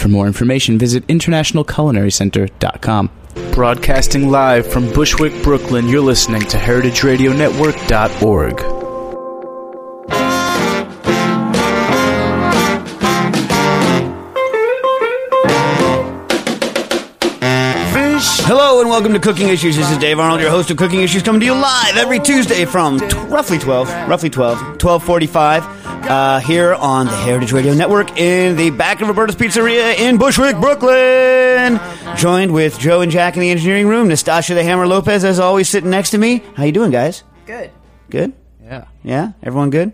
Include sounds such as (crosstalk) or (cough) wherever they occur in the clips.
For more information, visit internationalculinarycenter.com. Broadcasting live from Bushwick, Brooklyn, you're listening to heritageradionetwork.org. Hello and welcome to Cooking Issues. This is Dave Arnold, your host of Cooking Issues, coming to you live every Tuesday from t- roughly 12, roughly 12, 1245, uh, here on the Heritage Radio Network in the back of Roberta's Pizzeria in Bushwick, Brooklyn. Joined with Joe and Jack in the engineering room. Nastassia the Hammer Lopez, as always, sitting next to me. How you doing, guys? Good. Good? Yeah. Yeah, everyone good?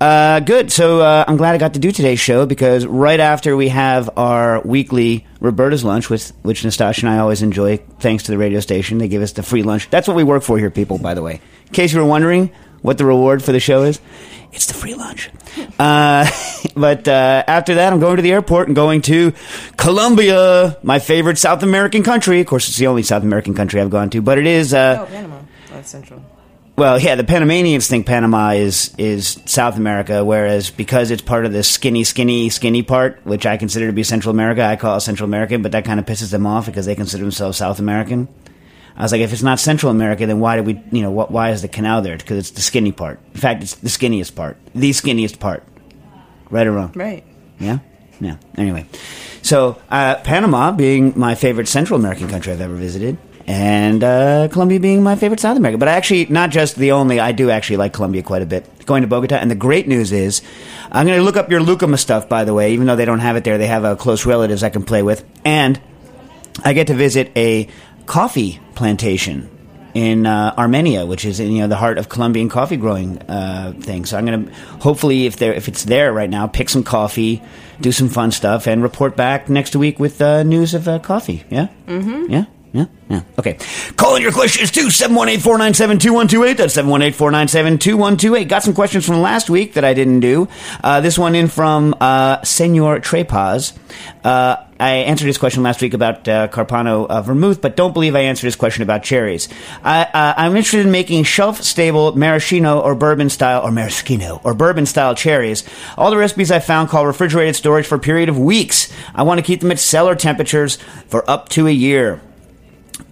Uh, good. So uh, I'm glad I got to do today's show because right after we have our weekly Roberta's lunch, with which Nastassia and I always enjoy, thanks to the radio station, they give us the free lunch. That's what we work for here, people. By the way, in case you were wondering what the reward for the show is, it's the free lunch. (laughs) Uh, (laughs) but uh, after that, I'm going to the airport and going to Colombia, my favorite South American country. Of course, it's the only South American country I've gone to, but it is. Uh, Oh, Panama. That's central. well, yeah, the Panamanians think Panama is is South America, whereas because it's part of the skinny, skinny, skinny part, which I consider to be Central America, I call it Central American, but that kind of pisses them off because they consider themselves South American. I was like, if it's not Central America, then why do we, you know, what, why is the canal there? Because it's the skinny part. In fact, it's the skinniest part, the skinniest part. Right or wrong? Right. Yeah? Yeah. Anyway. So, uh, Panama being my favorite Central American country I've ever visited, and uh, Colombia being my favorite South American. But I actually, not just the only, I do actually like Colombia quite a bit. Going to Bogota, and the great news is, I'm going to look up your Lucuma stuff, by the way, even though they don't have it there, they have uh, close relatives I can play with. And I get to visit a coffee plantation in uh, Armenia, which is in you know the heart of Colombian coffee growing uh, thing. So I'm going to hopefully, if there if it's there right now, pick some coffee, do some fun stuff, and report back next week with uh, news of uh, coffee. Yeah, mm-hmm. yeah. Yeah, yeah. Okay. Call in your questions too. 718-497-2128. That's 718-497-2128. Got some questions from last week that I didn't do. Uh, this one in from uh, Senor Trepaz. Uh, I answered his question last week about uh, Carpano uh, vermouth, but don't believe I answered his question about cherries. I, uh, I'm interested in making shelf-stable maraschino or bourbon style, or maraschino, or bourbon style cherries. All the recipes I found call refrigerated storage for a period of weeks. I want to keep them at cellar temperatures for up to a year.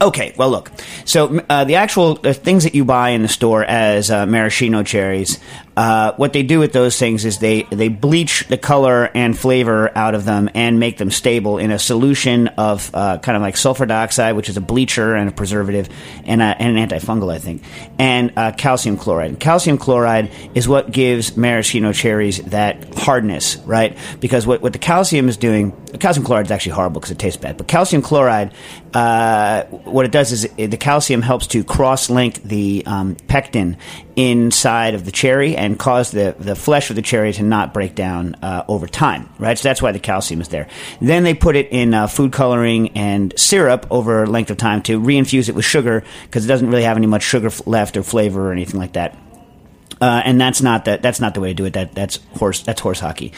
Okay, well, look. So uh, the actual uh, things that you buy in the store as uh, maraschino cherries, uh, what they do with those things is they they bleach the color and flavor out of them and make them stable in a solution of uh, kind of like sulfur dioxide, which is a bleacher and a preservative and, a, and an antifungal, I think, and uh, calcium chloride. Calcium chloride is what gives maraschino cherries that hardness, right? Because what, what the calcium is doing, calcium chloride is actually horrible because it tastes bad, but calcium chloride, uh, what it does is it, the calcium helps to cross link the um, pectin inside of the cherry and cause the, the flesh of the cherry to not break down uh, over time, right? So that's why the calcium is there. Then they put it in uh, food coloring and syrup over a length of time to reinfuse it with sugar because it doesn't really have any much sugar f- left or flavor or anything like that. Uh, and that's not the, that's not the way to do it. That that's horse that's horse hockey.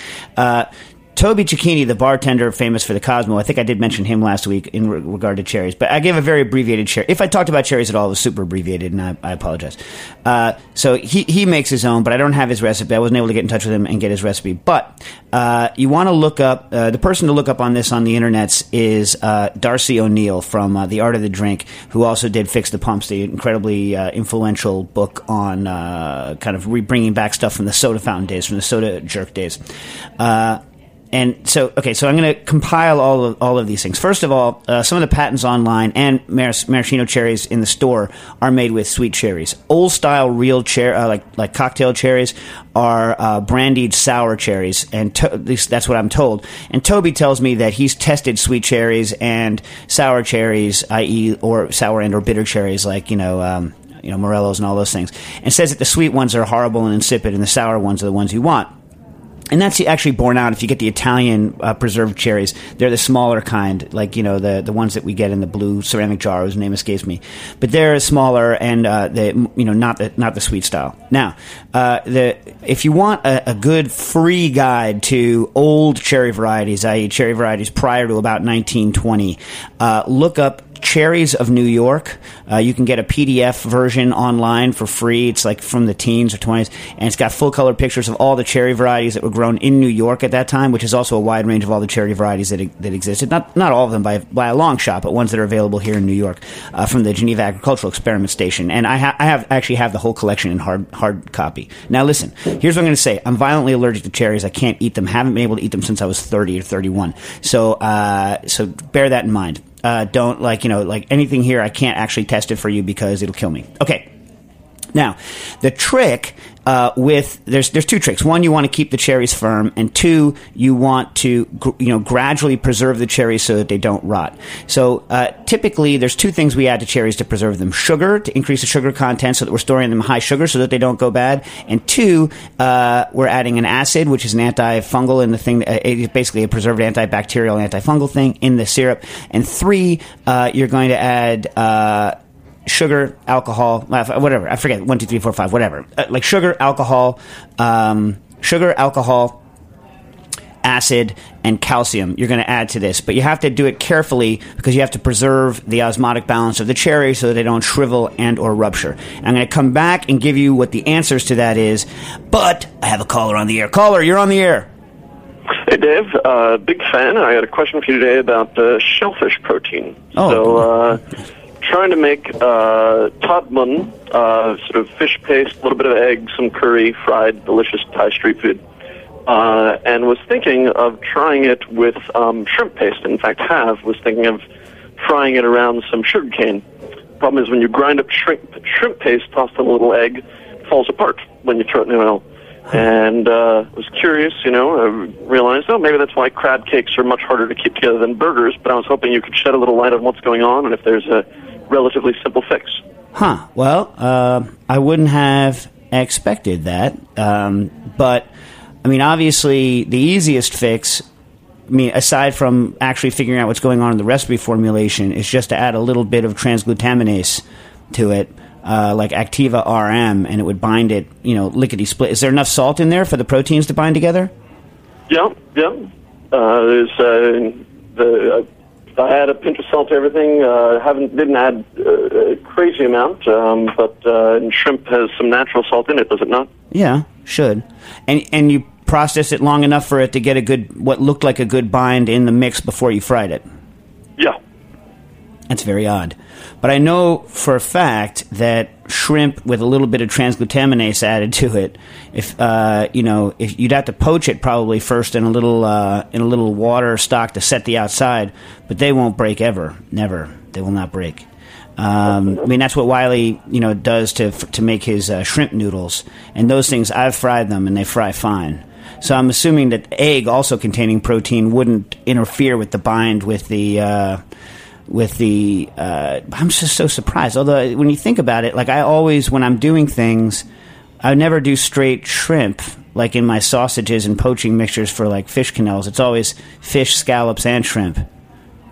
Toby Cecchini, the bartender famous for the Cosmo, I think I did mention him last week in re- regard to cherries, but I gave a very abbreviated cherry. If I talked about cherries at all, it was super abbreviated, and I, I apologize. Uh, so he, he makes his own, but I don't have his recipe. I wasn't able to get in touch with him and get his recipe. But uh, you want to look up, uh, the person to look up on this on the internets is uh, Darcy O'Neil from uh, The Art of the Drink, who also did Fix the Pumps, the incredibly uh, influential book on kind of re- bringing back stuff from the soda fountain days, from the soda jerk days and so okay, so I'm going to compile all of all of these things. First of all, uh, some of the patents online and maraschino cherries in the store are made with sweet cherries. Old style real cherry, uh, like like cocktail cherries, are uh, brandied sour cherries, and to- least that's what I'm told. And Toby tells me that he's tested sweet cherries and sour cherries, i.e., or sour and or bitter cherries, like you know. Um, you know, Morellos and all those things, and says that the sweet ones are horrible and insipid, and the sour ones are the ones you want and that's actually borne out if you get the Italian uh, preserved cherries. They're the smaller kind, like you know the the ones that we get in the blue ceramic jar. Whose name escapes me, but they're smaller and uh, you know not the not the sweet style. Now, uh, the if you want a, a, good free guide to old cherry varieties, i.e., cherry varieties prior to about 1920, uh, look up Cherries of New York. Uh, you can get a PDF version online for free. It's like from the teens or 20s, and it's got full color pictures of all the cherry varieties that were grown in New York at that time, which is also a wide range of all the cherry varieties that, that existed. Not, not all of them by, by a long shot, but ones that are available here in New York uh, from the Geneva Agricultural Experiment Station. And I, ha- I have actually have the whole collection in hard, hard copy. Now, listen, here's what I'm going to say. I'm violently allergic to cherries. I can't eat them. Haven't been able to eat them since I was 30 or 31. So, uh, so bear that in mind uh, don't like you know like anything here. I can't actually test it for you because it'll kill me. Okay. Now, the trick uh, with there's there's two tricks. One, you want to keep the cherries firm, and two, you want to you know gradually preserve the cherries so that they don't rot. So uh, typically, there's two things we add to cherries to preserve them: sugar to increase the sugar content, so that we're storing them high sugar so that they don't go bad, and two, uh, we're adding an acid, which is an antifungal in the thing. Uh, basically a preserved antibacterial, antifungal thing in the syrup, and three, uh, you're going to add uh, sugar, alcohol, whatever. I forget one, two, three, four, five, whatever. Uh, like sugar, alcohol, um, sugar, alcohol, acid, and calcium. You're going to add to this, but you have to do it carefully because you have to preserve the osmotic balance of the cherry so that they don't shrivel and or rupture. I'm going to come back and give you what the answers to that is. But I have a caller on the air. Caller, you're on the air. Hey, Dave. Uh, big fan. I had a question for you today about uh, shellfish protein. Oh. So, uh, trying to make uh, tod mun, uh, sort of fish paste, a little bit of egg, some curry, fried, delicious Thai street food. Uh, and was thinking of trying it with um, shrimp paste. In fact, have was thinking of frying it around some sugar cane. Problem is, when you grind up shrimp shrimp paste, tossed in a little egg, falls apart when you throw it in oil. And uh, was curious, you know, I realized, oh, maybe that's why crab cakes are much harder to keep together than burgers. But I was hoping you could shed a little light on what's going on and if there's a relatively simple fix. Huh. Well, uh, I wouldn't have expected that. Um, but, I mean, obviously, the easiest fix, I mean, aside from actually figuring out what's going on in the recipe formulation, is just to add a little bit of transglutaminase to it. Uh, like Activa RM, and it would bind it, you know, lickety split. Is there enough salt in there for the proteins to bind together? Yeah, yeah. Uh, there's uh, the uh, I add a pinch of salt to everything. Uh, haven't didn't add uh, a crazy amount, um, but uh, and shrimp has some natural salt in it, does it not? Yeah, should. And and you process it long enough for it to get a good what looked like a good bind in the mix before you fried it. Yeah. That's very odd. But I know for a fact that shrimp with a little bit of transglutaminase added to it, if uh, you know, if you'd have to poach it probably first in a little uh, in a little water stock to set the outside, but they won't break ever, never. They will not break. Um, I mean, that's what Wylie, you know, does to to make his uh, shrimp noodles, and those things I've fried them and they fry fine. So I'm assuming that egg, also containing protein, wouldn't interfere with the bind with the uh, with the uh, I'm just so surprised. Although when you think about it, like I always when I'm doing things, I never do straight shrimp like in my sausages and poaching mixtures for like fish quenelles. It's always fish, scallops, and shrimp.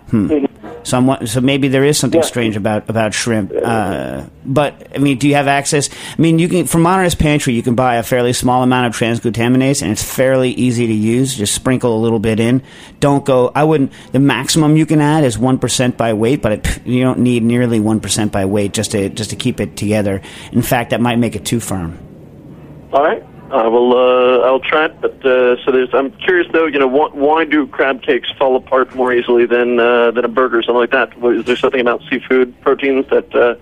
Hmm. So I'm so maybe there is something Yeah. strange about about shrimp. Uh, but I mean, do you have access? I mean, you can from Modernist Pantry you can buy a fairly small amount of transglutaminase, and it's fairly easy to use. Just sprinkle a little bit in. Don't go. I wouldn't. The maximum you can add is one percent by weight, but it, (laughs) you don't need nearly one percent by weight just to just to keep it together. In fact, that might make it too firm. All right. I will. Uh, I'll try it. But uh, so there's. I'm curious though. You know, why, do crab cakes fall apart more easily than uh, than a burger or something like that? Is there something about seafood proteins that uh,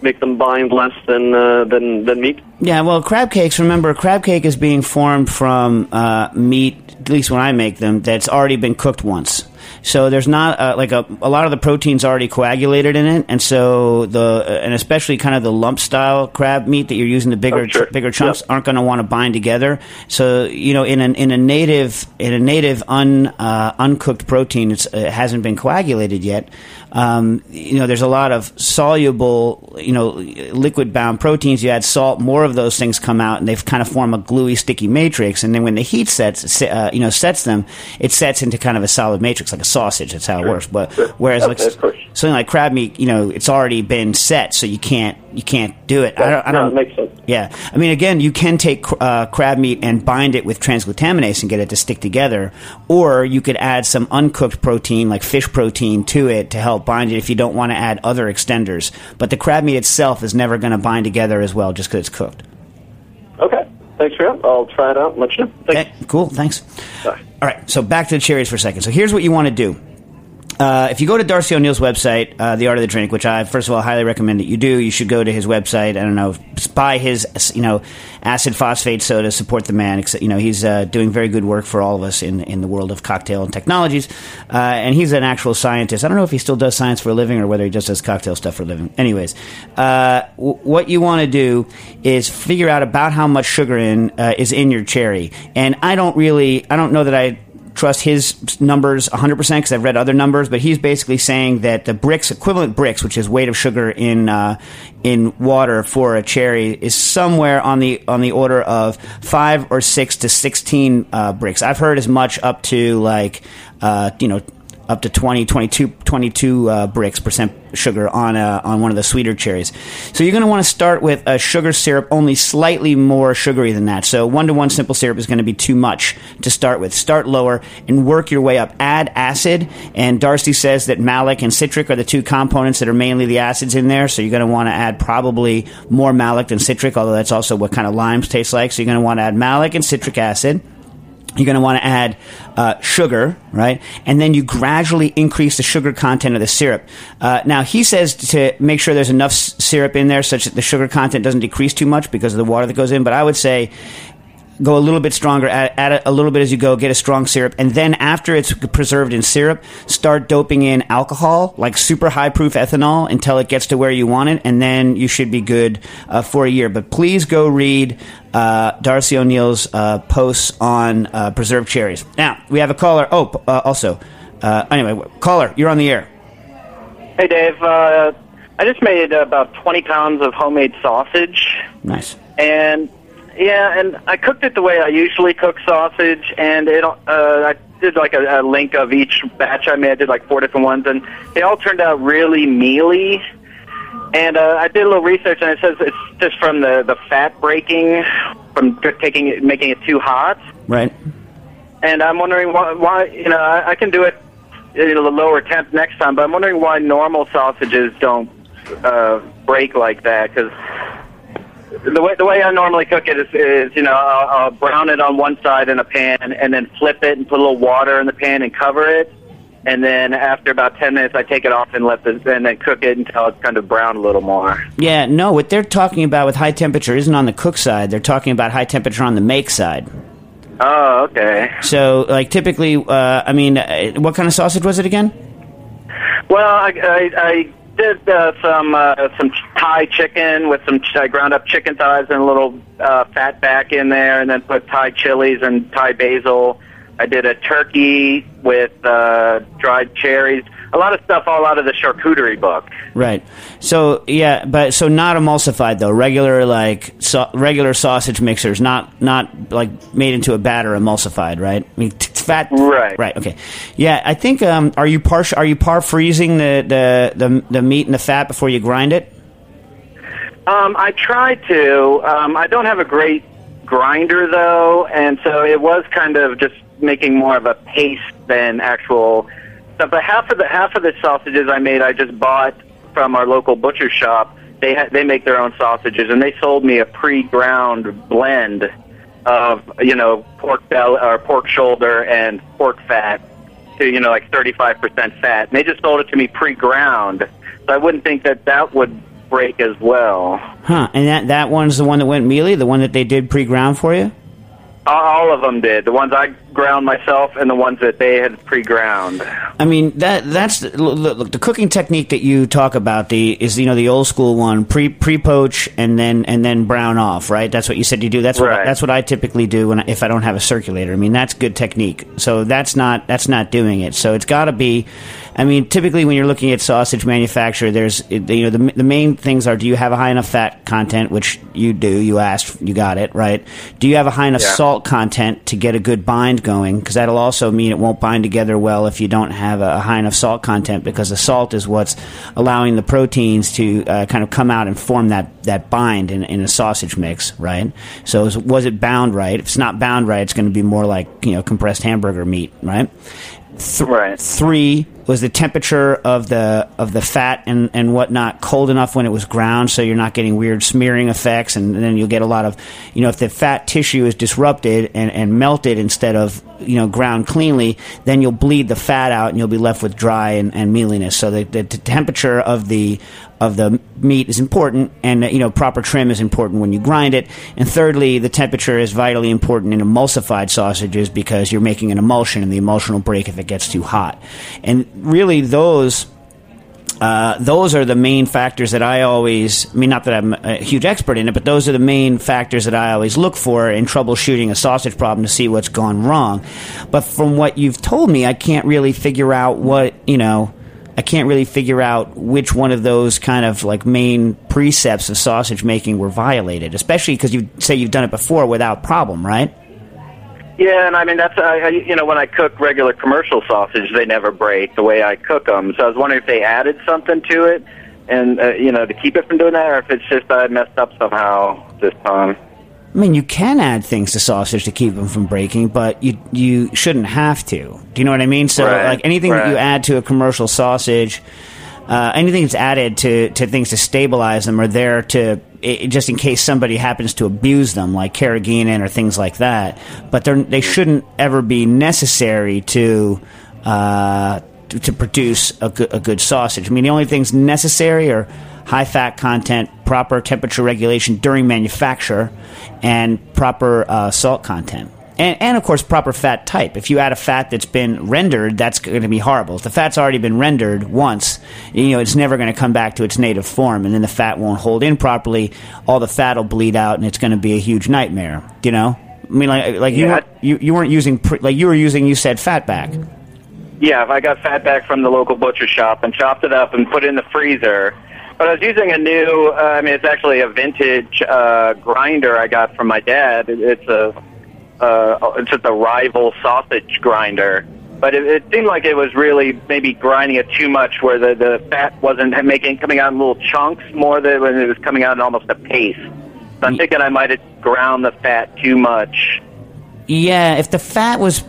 make them bind less than uh, than than meat? Yeah, well, crab cakes. Remember, crab cake is being formed from uh, meat. At least when I make them, that's already been cooked once. So there's not uh, like a, a lot of the proteins already coagulated in it, and so the and especially kind of the lump style crab meat that you're using the bigger Oh, sure. bigger chunks Yep. aren't going to want to bind together. So you know, in an in a native in a native un uh, uncooked protein, it's, it hasn't been coagulated yet. Um, you know, there's a lot of soluble, you know, liquid bound proteins. You add salt, more of those things come out, and they kind of form a gluey, sticky matrix. And then when the heat sets, uh, you know, sets them, it sets into kind of a solid matrix, like a sausage. That's how it works. But whereas like something like crab meat, you know, it's already been set, so you can't you can't do it. I don't. I don't it makes sense. yeah, I mean, again, you can take uh, crab meat and bind it with transglutaminase and get it to stick together, or you could add some uncooked protein, like fish protein, to it to help bind it if you don't want to add other extenders. But the crab meat itself is never going to bind together as well just because it's cooked. Okay. Thanks for help. I'll try it out and let you know. Thanks. Okay, cool, thanks. Bye. All right, so back to the cherries for a second. So here's what you want to do. Uh, if you go to Darcy O'Neil's website, uh, The Art of the Drink, which I first of all highly recommend that you do, you should go to his website. I don't know, buy his you know acid phosphate soda, support the man. You know he's uh, doing very good work for all of us in in the world of cocktail and technologies, uh, and he's an actual scientist. I don't know if he still does science for a living or whether he just does cocktail stuff for a living. Anyways, uh, w- what you want to do is figure out about how much sugar in is in your cherry, and I don't really, I don't know that I trust his numbers 100% because I've read other numbers, but he's basically saying that the Brix, equivalent Brix, which is weight of sugar in uh, in water for a cherry, is somewhere on the on the order of five or six to 16 uh, Brix. I've heard as much up to like uh, you know up to 20, 22, 22 uh, Brix percent sugar on uh, on one of the sweeter cherries. So you're going to want to start with a sugar syrup only slightly more sugary than that. So one to one simple syrup is going to be too much to start with. Start lower and work your way up. Add acid, and Darcy says that malic and citric are the two components that are mainly the acids in there. So you're going to want to add probably more malic than citric, although that's also what kind of limes taste like. So you're going to want to add malic and citric acid. You're going to want to add uh, sugar, right? And then you gradually increase the sugar content of the syrup. Uh, now, he says to make sure there's enough syrup in there such that the sugar content doesn't decrease too much because of the water that goes in. But I would say go a little bit stronger, add, add a, a little bit as you go, get a strong syrup, and then after it's preserved in syrup, start doping in alcohol, like super high proof ethanol, until it gets to where you want it, and then you should be good uh, for a year. But please go read uh, Darcy O'Neil's uh, posts on uh, preserved cherries. Now we have a caller. Oh, uh, also, uh, anyway, caller, you're on the air. Hey, Dave. Uh, I just made about 20 pounds of homemade sausage, Nice. and yeah, and I cooked it the way I usually cook sausage, and it. Uh, I did like a, a link of each batch I made. I did like four different ones, and they all turned out really mealy. And uh, I did a little research, and it says it's just from the the fat breaking from taking it, making it too hot. Right. And I'm wondering why, why you know, I, I can do it at a lower temp next time, but I'm wondering why normal sausages don't uh, break like that. Because the way the way I normally cook it is, is you know, I'll, I'll brown it on one side in a pan, and then flip it and put a little water in the pan and cover it. And then after about ten minutes, I take it off and let the and then cook it until it's kind of brown a little more. Yeah. No, what they're talking about with high temperature isn't on the cook side. They're talking about high temperature on the make side. Oh, okay. So, like, typically, uh, I mean, uh, what kind of sausage was it again? Well, I, I, I did uh, some uh, some Thai chicken with some I ground up chicken thighs and a little uh, fat back in there, and then put Thai chilies and Thai basil. I did a turkey with uh, dried cherries. A lot of stuff all out of the charcuterie book. Right. So yeah, but so not emulsified though. Regular like so, regular sausage mixers, not not like made into a batter, emulsified. Right. I mean, t- fat. Right. Right. Okay. Yeah, I think. Um, are you par are you par freezing the, the the the meat and the fat before you grind it? Um, I try to. Um, I don't have a great grinder though, and so it was kind of just making more of a paste than actual stuff. But half of the half of the sausages I made, I just bought from our local butcher shop. They ha- they make their own sausages, and they sold me a pre-ground blend of you know pork belly or pork shoulder and pork fat to you know like 35% fat. And they just sold it to me pre-ground, so I wouldn't think that that would break as well. Huh? And that that one's the one that went mealy, the one that they did pre-ground for you. Uh, all of them did. The ones I ground myself and the ones that they had pre-ground. I mean that that's the, look, look, the cooking technique that you talk about. The is you know the old school one pre pre poach and then and then brown off. Right. That's what you said you do. That's what Right. that's what I typically do when I, if I don't have a circulator. I mean that's good technique. So that's not that's not doing it. So it's got to be. I mean, typically when you're looking at sausage manufacturer, there's you know the the main things are: do you have a high enough fat content, which you do. You asked, you got it right. Do you have a high enough Yeah. salt content to get a good bind going? Because that'll also mean it won't bind together well if you don't have a high enough salt content. Because the salt is what's allowing the proteins to uh, kind of come out and form that that bind in, in a sausage mix, right? So was it bound right? If it's not bound right, it's going to be more like you know compressed hamburger meat, right? Th- Right. Three was the temperature of the of the fat and, and whatnot cold enough when it was ground, so you're not getting weird smearing effects, and, then you'll get a lot of you know if the fat tissue is disrupted and, and melted instead of you know ground cleanly, then you'll bleed the fat out and you'll be left with dry and, and mealiness. So the, the, temperature of the of the meat is important, and you know proper trim is important when you grind it. And thirdly, the temperature is vitally important in emulsified sausages because you're making an emulsion, and the emulsion will break if it gets too hot. And really, those. Uh, those are the main factors that I always, I mean, not that I'm a huge expert in it, but those are the main factors that I always look for in troubleshooting a sausage problem to see what's gone wrong. But from what you've told me, I can't really figure out what, you know, I can't really figure out which one of those kind of like main precepts of sausage making were violated, especially because you say you've done it before without problem, right? Yeah, and I mean that's I, you know when I cook regular commercial sausage, they never break the way I cook them. So I was wondering if they added something to it, and uh, you know to keep it from doing that, or if it's just I messed up somehow this time. I mean, you can add things to sausage to keep them from breaking, but you you shouldn't have to. Do you know what I mean? So, Right, like anything that you add to a commercial sausage, uh, anything that's added to, to things to stabilize them are there to just in case somebody happens to abuse them, like carrageenan or things like that. But they shouldn't ever be necessary to. Uh, to produce a good, a good sausage. I mean, the only things necessary are high fat content, proper temperature regulation during manufacture, and proper uh, salt content. And, and of course, proper fat type. If you add a fat that's been rendered, that's going to be horrible. If the fat's already been rendered once, you know it's never going to come back to its native form, and then the fat won't hold in properly. All the fat will bleed out, and it's going to be a huge nightmare. You know, I mean, like like you Yeah. weren't, you you weren't using pre, like you were using. You said fat back. Yeah, I got fat back from the local butcher shop and chopped it up and put it in the freezer. But I was using a new, uh, I mean, it's actually a vintage uh, grinder I got from my dad. It's a, uh, it's just a rival sausage grinder. But it, it seemed like it was really maybe grinding it too much, where the, the fat wasn't making coming out in little chunks more than when it was coming out in almost a paste. So I'm thinking I might have ground the fat too much. Yeah, if the fat was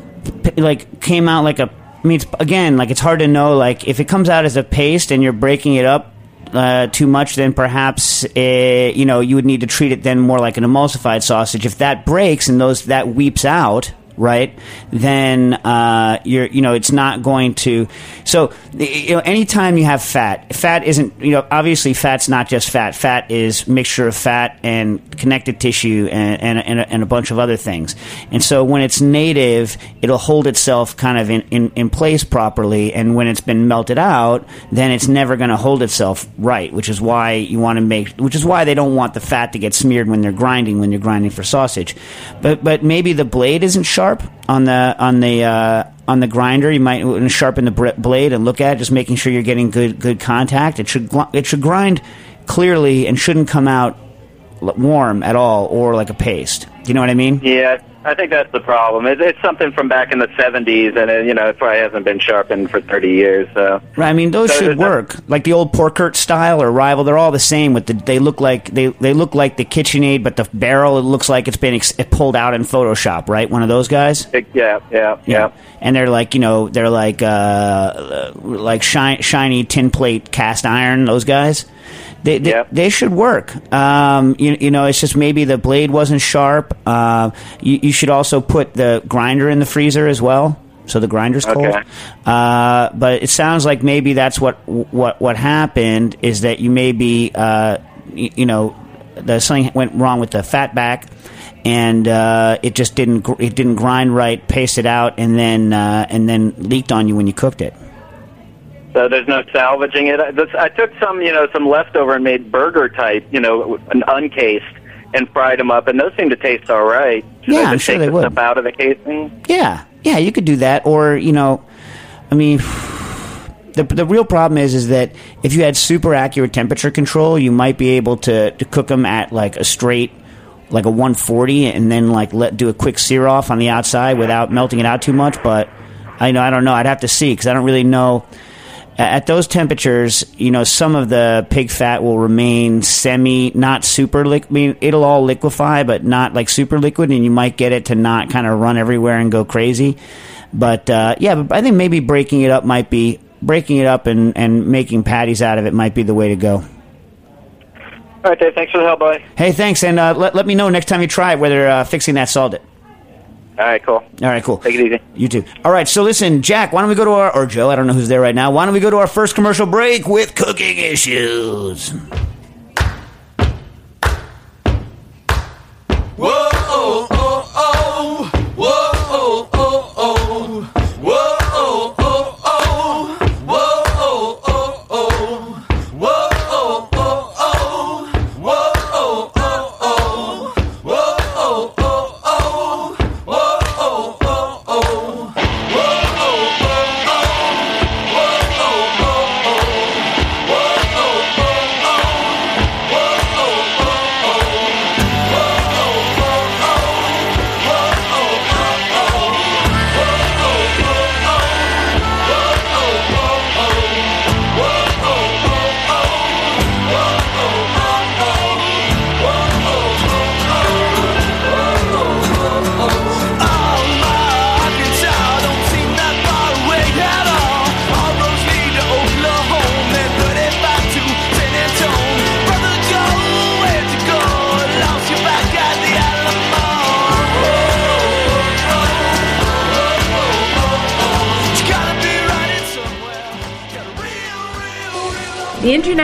like came out like a, I mean, it's, again, like it's hard to know. Like if it comes out as a paste and you're breaking it up uh, too much, then perhaps uh, you know you would need to treat it then more like an emulsified sausage. If that breaks and those that weeps out, right? Then uh, you're you know it's not going to. So you know anytime you have fat, fat isn't you know obviously fat's not just fat. Fat is mixture of fat and connective tissue and and, and, a, and a bunch of other things. And so when it's native, it'll hold itself kind of in, in, in place properly. And when it's been melted out, then it's never going to hold itself right. Which is why you want to make. Which is why they don't want the fat to get smeared when they're grinding when you're grinding for sausage. But but maybe the blade isn't sharp on the on the uh, on the grinder. You might sharpen the blade and look at it, just making sure you're getting good good contact. It should it should grind clearly and shouldn't come out warm at all or like a paste. Do you know what I mean? Yeah, I think that's the problem. It, it's something from back in the '70s, and it, you know, it probably hasn't been sharpened for 30 years. So Right. I mean, those So should that- work. Like the old Porkert style or Rival, they're all the same. With the they look like they they look like the KitchenAid, but the barrel it looks like it's been ex- pulled out in Photoshop. Right, one of those guys. it, yeah, yeah, yeah. And they're like you know they're like uh, like shi- shiny tin plate cast iron. Those guys. They, they, Yep. they should work. Um, you, you know, it's just maybe the blade wasn't sharp. Uh, you, you should also put the grinder in the freezer as well, so the grinder's cold. Okay. Uh, but it sounds like maybe that's what what what happened is that you maybe uh, you, you know the something went wrong with the fat back. And uh, it just didn't gr- it didn't grind right, paste it out, and then uh, and then leaked on you when you cooked it. So there's no salvaging it. I, took some, you know, some leftover and made burger type, you know, an uncased, and fried them up, and those seem to taste all right. Should Yeah, I'm sure they the would. stuff out of the casing. Yeah, yeah, you could do that, or you know, I mean, (sighs) the the real problem is is that if you had super accurate temperature control, you might be able to to cook them at like a straight, like a 140, and then like let do a quick sear off on the outside without melting it out too much. But I know I don't know. I'd have to see because I don't really know. At those temperatures, you know, some of the pig fat will remain semi, not super liquid. I mean, it'll all liquefy, but not like super liquid, and you might get it to not kind of run everywhere and go crazy. But uh, yeah, but I think maybe breaking it up might be breaking it up and, and making patties out of it might be the way to go. All right, Dave. Thanks for the help, buddy. Hey, thanks, and uh, let, let me know next time you try it whether uh, fixing that solved it. All right, cool. All right, cool. Take it easy. You too. All right, so listen, Jack, why don't we go to our, or Joe, I don't know who's there right now. Why don't we go to our first commercial break with cooking issues?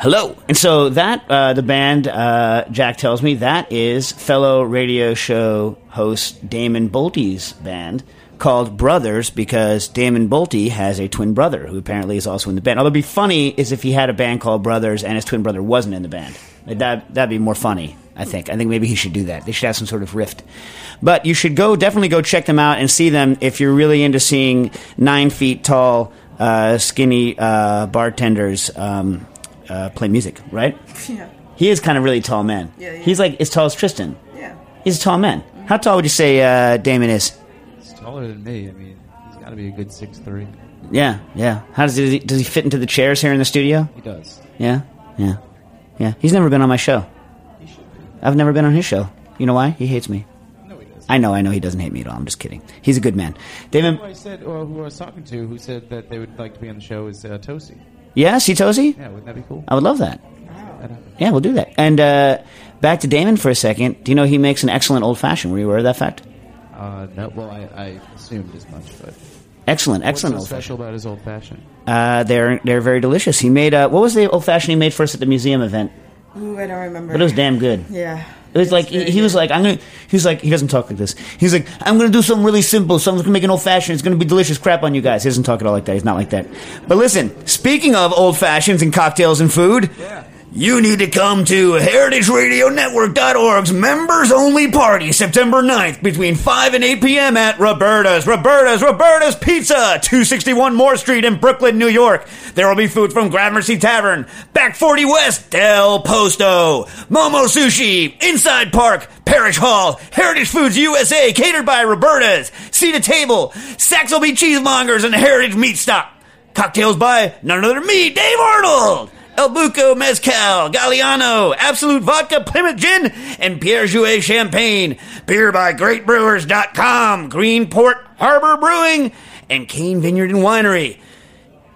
Hello. And so that, uh, the band, uh, Jack tells me, that is fellow radio show host Damon Boelte's band called Brothers because Damon Bolte has a twin brother who apparently is also in the band. Although it'd be funny is if he had a band called Brothers and his twin brother wasn't in the band. That, that'd be more funny, I think. I think maybe he should do that. They should have some sort of rift. But you should go, definitely go check them out and see them if you're really into seeing nine feet tall, uh, skinny uh, bartenders um, uh, play music, right? (laughs) Yeah. He is kind of really tall man. Yeah, yeah. He's like as tall as Tristan. Yeah. He's a tall man. How tall would you say uh, Damon is? He's taller than me. I mean, he's got to be a good six three. Yeah, yeah. How does he does he fit into the chairs here in the studio? He does. Yeah, yeah, yeah. He's never been on my show. He should be. I've never been on his show. You know why? He hates me. No, he does. I know, I know. He doesn't hate me at all. I'm just kidding. He's a good man. Damon. Who I said, or who I was talking to, who said that they would like to be on the show is uh, Tosi. Yeah, see Tosi? Yeah, wouldn't that be cool? I would love that. That. Yeah, we'll do that. And uh, back to Damon for a second. Do you know he makes an excellent old fashioned? Were you aware of that fact? Uh, no, well, I, I assumed as much, but Excellent, excellent what's so special fashioned. about his old fashioned? Uh, they're they're very delicious. He made uh, what was the old fashioned he made for us at the museum event? Ooh, I don't remember. But it was damn good. Yeah. It was like he, he was like I'm gonna. He was like he doesn't talk like this. He's like I'm gonna do something really simple. Something's gonna make an old fashioned. It's gonna be delicious crap on you guys. He doesn't talk at all like that. He's not like that. But listen, speaking of old fashions and cocktails and food, you need to come to HeritageRadioNetwork.org's members only party September 9th between 5 and 8 p.m. at Roberta's. Roberta's, Roberta's Pizza, 261 Moore Street in Brooklyn, New York. There will be food from Gramercy Tavern, Back 40 West, Del Posto, Momo Sushi, Inside Park, Parish Hall, Heritage Foods USA, catered by Roberta's, Seat at Table, Saxelby Cheesemongers, and Heritage Meat Stock. Cocktails by none other than me, Dave Arnold. El Buco Mezcal, Galliano, Absolut Vodka, Plymouth Gin, and Perrier-Jouët Champagne. Beer by GreatBrewers.com, Greenport Harbor Brewing, and Cane Vineyard and Winery.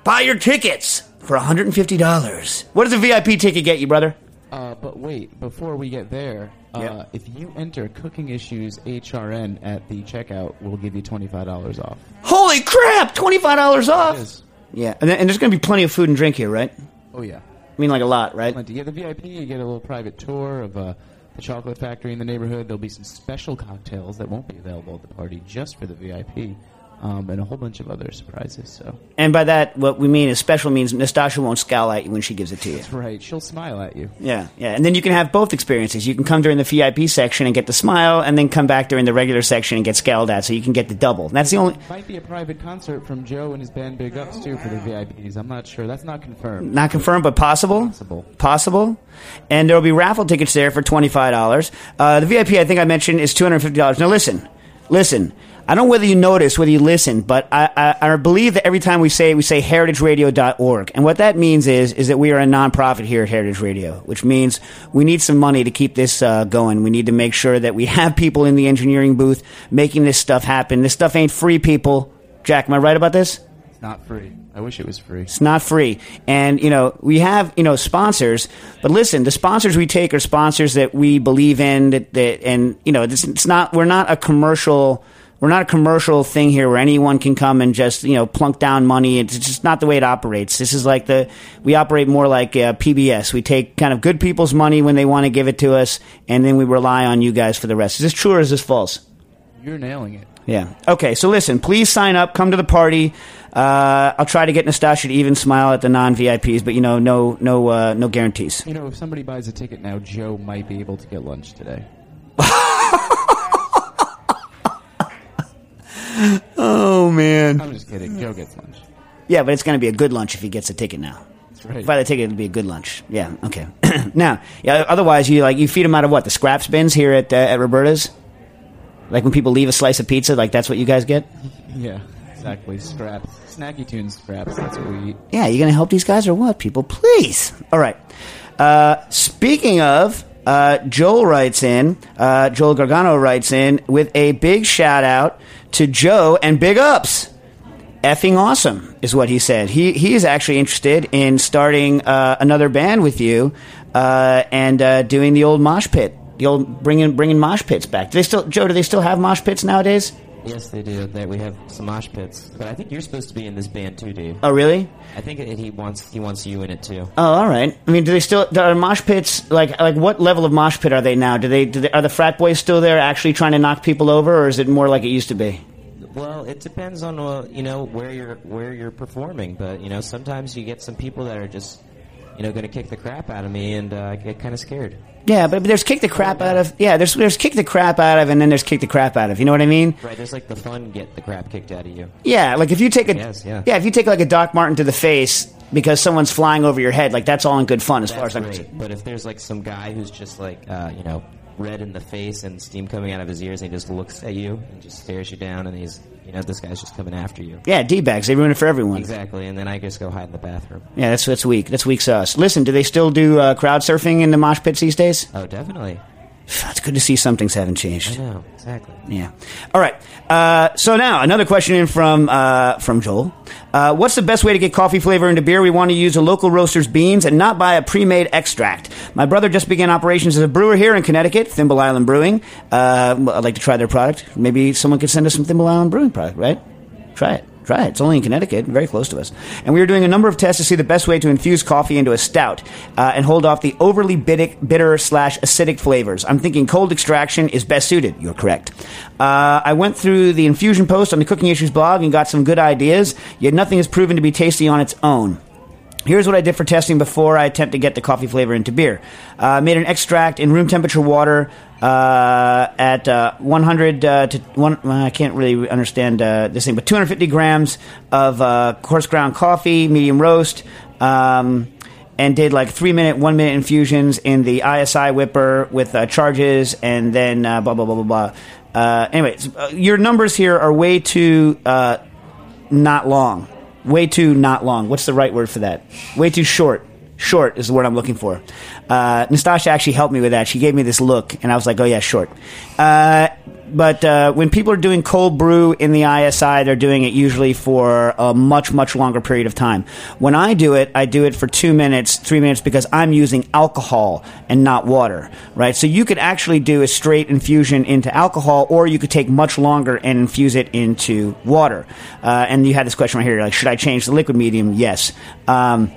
Buy your tickets for $150. What does a VIP ticket get you, brother? Uh, but wait, before we get there, uh, Yeah. if you enter Cooking Issues HRN at the checkout, we'll give you twenty five dollars off. Holy crap! $25 off! Yeah, and, and there's going to be plenty of food and drink here, right? Oh yeah. I mean, like a lot, right? Plenty. You get the VIP, you get a little private tour of uh, the chocolate factory in the neighborhood. There'll be some special cocktails that won't be available at the party just for the VIP, um, and a whole bunch of other surprises. So And by that, what we mean is special means Nastassia won't scowl at you when she gives it to you. that's right. She'll smile at you. Yeah, yeah. And then you can have both experiences. You can come during the VIP section and get the smile, and then come back during the regular section and get scowled at, so you can get the double. And that's the only. Might be a private concert from Joe and his band Big Ups too for the VIPs. I'm not sure. That's not confirmed. Not confirmed, but possible. Possible. Possible. And there will be raffle tickets there for $25. Uh, the VIP, I think I mentioned, is $250. Now, listen. Listen. I don't know whether you notice, whether you listen, but I, I, I believe that every time we say it, we say heritageradio.org. And what that means is, is that we are a nonprofit here at Heritage Radio, which means we need some money to keep this uh, going. We need to make sure that we (laughs) have people in the engineering booth making this stuff happen. This stuff ain't free, people. Jack, am I right about this? It's not free. I wish it was free. It's not free. And, you know, we have, you know, sponsors, but listen, the sponsors we take are sponsors that we believe in that, that and, you know, this, it's not, we're not a commercial, we're not a commercial thing here where anyone can come and just, you know, plunk down money. It's just not the way it operates. This is like the, we operate more like uh, PBS. We take kind of good people's money when they want to give it to us, and then we rely on you guys for the rest. Is this true or is this false? You're nailing it. Yeah. Okay. So listen, please sign up. Come to the party. Uh, I'll try to get Nastassia to even smile at the non VIPs, but you know, no, no, uh, no guarantees. You know, if somebody buys a ticket now, Joe might be able to get lunch today. (laughs) Oh man. I'm just kidding. Joe gets lunch. Yeah, but it's going to be a good lunch if he gets a ticket now. That's right. If I had a ticket, it'd be a good lunch. Yeah. Okay. (clears throat) now, yeah. Otherwise, you like you feed them out of what the scraps bins here at uh, at Roberta's. Like when people leave a slice of pizza, like that's what you guys get. (laughs) Yeah, exactly. Scraps. Snacky Tunes scraps. That's what we eat. Yeah, you gonna help these guys or what, people? Please. All right. Uh, speaking of, uh, Joel writes in. Uh, Joel Gargano writes in with a big shout out to Joe and big ups. Effing awesome is what he said. He he is actually interested in starting uh, another band with you uh, and uh, doing the old mosh pit, the old bringing bringing mosh pits back. Do they still, Joe? Do they still have mosh pits nowadays? Yes, they do. They, we have some mosh pits, but I think you're supposed to be in this band too, Dave. Oh, really? I think it, he wants he wants you in it too. Oh, all right. I mean, do they still are mosh pits like like what level of mosh pit are they now? Do they, do they are the frat boys still there, actually trying to knock people over, or is it more like it used to be? Well, it depends on uh, you know where you're where you're performing, but you know sometimes you get some people that are just you know going to kick the crap out of me, and uh, I get kind of scared. Yeah, but, but there's kick the crap out of yeah. There's there's kick the crap out of, and then there's kick the crap out of. You know what I mean? Right? There's like the fun get the crap kicked out of you. Yeah, like if you take a Yes, yeah. if you take like a Doc Marten to the face because someone's flying over your head, like that's all in good fun as far as I'm concerned. But if there's like some guy who's just like uh, you know red in the face and steam coming out of his ears, and he just looks at you and just stares you down, and he's you know this guy's just coming after you. Yeah, d bags they ruin it for everyone. Exactly, and then I just go hide in the bathroom. Yeah, that's that's weak. That's weak sauce. Listen, do they still do uh, crowd surfing in the mosh pits these days? Oh, definitely. It's good to see some things haven't changed. I know exactly. Yeah. All right. Uh, so now another question in from uh, from Joel. Uh, what's the best way to get coffee flavor into beer? We want to use a local roaster's beans and not buy a pre-made extract. My brother just began operations as a brewer here in Connecticut, Thimble Island Brewing. Uh, I'd like to try their product. Maybe someone could send us some Thimble Island Brewing product, right? Try it. Try it. It's only in Connecticut, very close to us. And we are doing a number of tests to see the best way to infuse coffee into a stout uh, and hold off the overly bitter, slash acidic flavors. I'm thinking cold extraction is best suited. You're correct. Uh, I went through the infusion post on the Cooking Issues blog and got some good ideas, yet nothing is proven to be tasty on its own. Here's what I did for testing before I attempt to get the coffee flavor into beer. Uh, made an extract in room temperature water uh, at uh, 100 uh, to one. well, I can't really understand uh, this thing, but 250 grams of uh, coarse ground coffee, medium roast. Um, and did like three minute, one minute infusions in the ISI whipper with uh, charges, and then uh, blah blah blah blah blah. Uh, anyways, uh, your numbers here are way too uh, not long. Way too not long. What's the right word for that? Way too short. Short is the word I'm looking for. Uh, Nastassia actually helped me with that. She gave me this look, and I was like, oh, yeah, short. Uh, but uh, when people are doing cold brew in the ISI, they're doing it usually for a much, much longer period of time. When I do it, I do it for two minutes, three minutes, because I'm using alcohol and not water, right? So you could actually do a straight infusion into alcohol, or you could take much longer and infuse it into water. Uh, and you had this question right here, like, should I change the liquid medium? Yes. Um,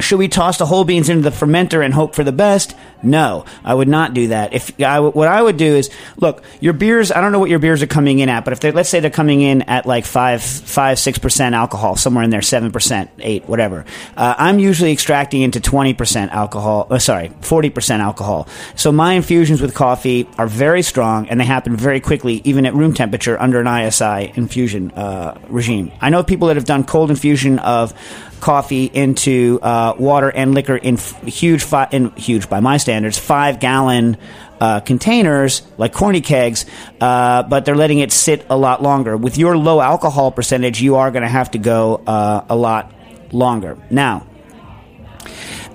should we toss the whole beans into the fermenter and hope for the best? No, I would not do that. If I, what I would do is look, your beers. I don't know what your beers are coming in at, but if they let's say they're coming in at like five, five, six percent alcohol, somewhere in there, seven percent, eight, whatever. Uh, I'm usually extracting into twenty percent alcohol. Uh, sorry, forty percent alcohol. So my infusions with coffee are very strong, and they happen very quickly, even at room temperature under an ISI infusion uh, regime. I know people that have done cold infusion of coffee into uh, water and liquor in f- huge, fi- in huge by my standards, five gallon uh, containers like corny kegs, uh, but they're letting it sit a lot longer. With your low alcohol percentage, you are going to have to go uh, a lot longer. Now,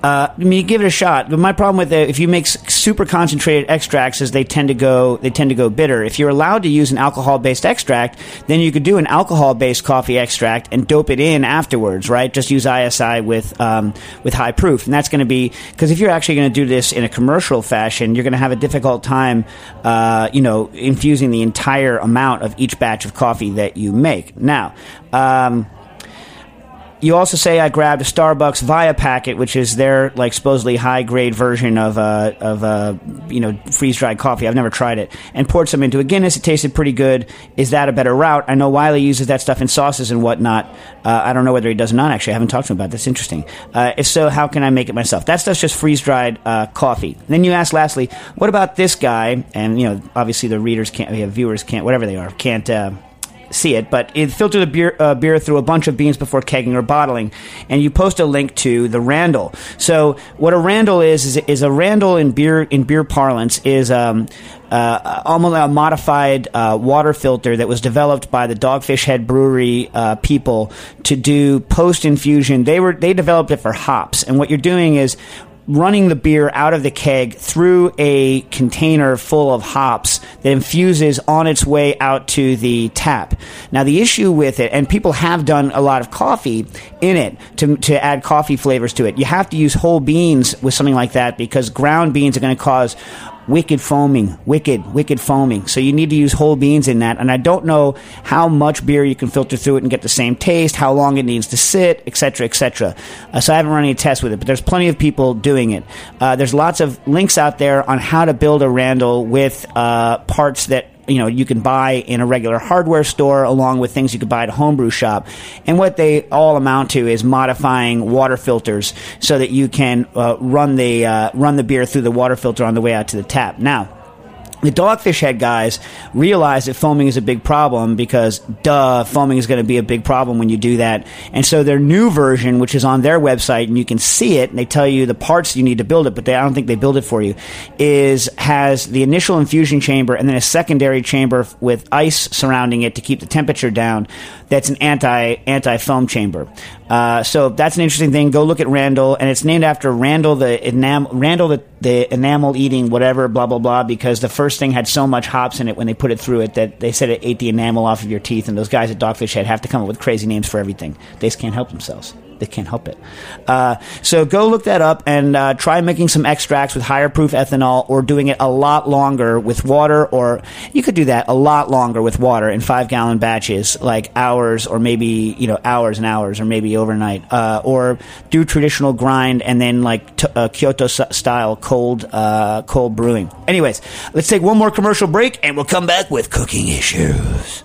uh, I mean, give it a shot. But my problem with it, if you make super concentrated extracts, is they tend to go they tend to go bitter. If you're allowed to use an alcohol based extract, then you could do an alcohol based coffee extract and dope it in afterwards, right? Just use ISI with um, with high proof, and that's going to be because if you're actually going to do this in a commercial fashion, you're going to have a difficult time, uh, you know, infusing the entire amount of each batch of coffee that you make. Now. Um, you also say I grabbed a Starbucks Via packet, which is their like supposedly high grade version of uh, of uh, you know freeze dried coffee. I've never tried it, and poured some into a Guinness. It tasted pretty good. Is that a better route? I know Wylie uses that stuff in sauces and whatnot. Uh, I don't know whether he does or not. Actually, I haven't talked to him about. That's interesting. Uh, if so, how can I make it myself? That stuff's just freeze dried uh, coffee. Then you ask, lastly, what about this guy? And you know, obviously the readers can't, the viewers can't, whatever they are, can't. See it, but it filtered the beer, uh, beer through a bunch of beans before kegging or bottling, and you post a link to the Randall. So what a Randall is is, is a Randall in beer in beer parlance is um, uh, almost a modified uh, water filter that was developed by the Dogfish Head Brewery uh, people to do post infusion. They were they developed it for hops, and what you're doing is running the beer out of the keg through a container full of hops that infuses on its way out to the tap. Now, the issue with it, and people have done a lot of coffee in it to, to add coffee flavors to it, you have to use whole beans with something like that because ground beans are going to cause wicked foaming, wicked, wicked foaming. So you need to use whole beans in that. And I don't know how much beer you can filter through it and get the same taste, how long it needs to sit, etc., etc. Uh, so I haven't run any tests with it, but there's plenty of people doing it. Uh, there's lots of links out there on how to build a Randall with uh, parts that you know you can buy in a regular hardware store along with things you could buy at a homebrew shop. And what they all amount to is modifying water filters so that you can uh, run the uh, run the beer through the water filter on the way out to the tap. Now the Dogfish Head guys realize that foaming is a big problem because, duh, foaming is going to be a big problem when you do that. And so their new version, which is on their website, and you can see it, and they tell you the parts you need to build it, but they, I don't think they build it for you, is has the initial infusion chamber and then a secondary chamber with ice surrounding it to keep the temperature down. That's an anti anti foam chamber. Uh, so that's an interesting thing. Go look at Randall, and it's named after Randall the enamel, Randall the, the enamel eating whatever blah blah blah because the first thing had so much hops in it when they put it through it that they said it ate the enamel off of your teeth. And those guys at Dogfish Head have to come up with crazy names for everything. They just can't help themselves. They can't help it. Uh, so go look that up and uh, try making some extracts with higher proof ethanol or doing it a lot longer with water, or you could do that a lot longer with water in five gallon batches, like hours or maybe, you know, hours and hours or maybe overnight. Uh, or do traditional grind and then like t- uh, Kyoto s- style cold, uh, cold brewing. Anyways, let's take one more commercial break and we'll come back with cooking issues.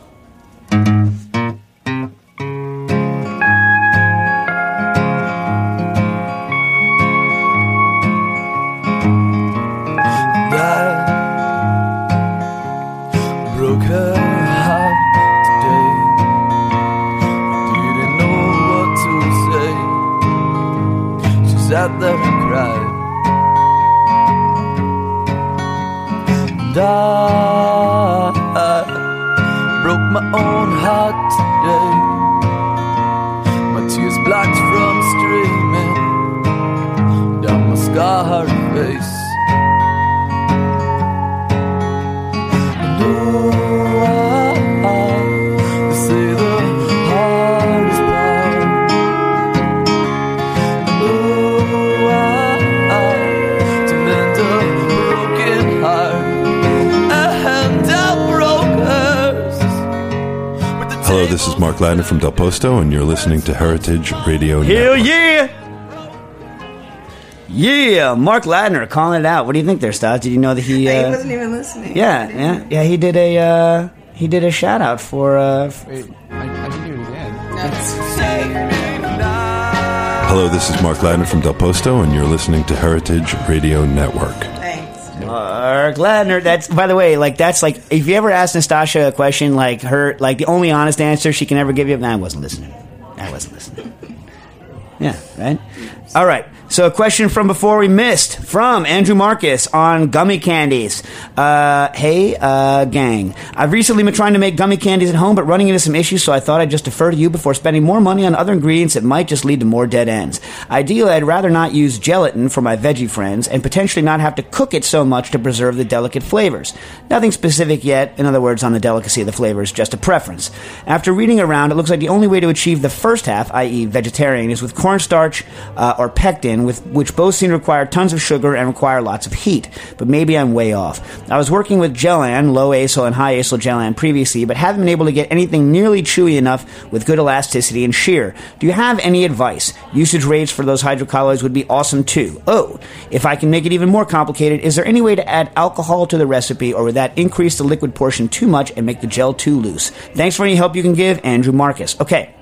From and you're listening to Heritage Radio Hell Network. yeah! Yeah, Mark Ladner calling it out. What do you think there, Stas? Did you know that he? I Uh, wasn't even listening. yeah, yeah, yeah. He did a uh, he did a shout out for. Uh, f- Wait, I, I can do it again. Hello, this is Mark Ladner from Del Posto, and you're listening to Heritage Radio Network. Mark Ladner. That's by the way, like that's like if you ever ask Nastassia a question, like her, like the only honest answer she can ever give you. I wasn't listening. I wasn't listening. Yeah, right. All right. So a question from before we missed from Andrew Marcus on gummy candies. Uh, hey, uh, gang. I've recently been trying to make gummy candies at home, but running into some issues, so I thought I'd just defer to you before spending more money on other ingredients that might just lead to more dead ends. Ideally, I'd rather not use gelatin for my veggie friends and potentially not have to cook it so much to preserve the delicate flavors. Nothing specific yet, in other words, on the delicacy of the flavors, just a preference. After reading around, it looks like the only way to achieve the first half, i.e., vegetarian, is with cornstarch uh, or pectin, with which both seem to require tons of sugar and require lots of heat. But maybe I'm way off. I was working with gellan, low acyl and high acyl gellan previously, but haven't been able to get anything nearly chewy enough with good elasticity and shear. Do you have any advice? Usage rates for those hydrocolloids would be awesome too. Oh, if I can make it even more complicated, is there any way to add alcohol to the recipe, or would that increase the liquid portion too much and make the gel too loose? Thanks for any help you can give, Andrew Marcus. Okay.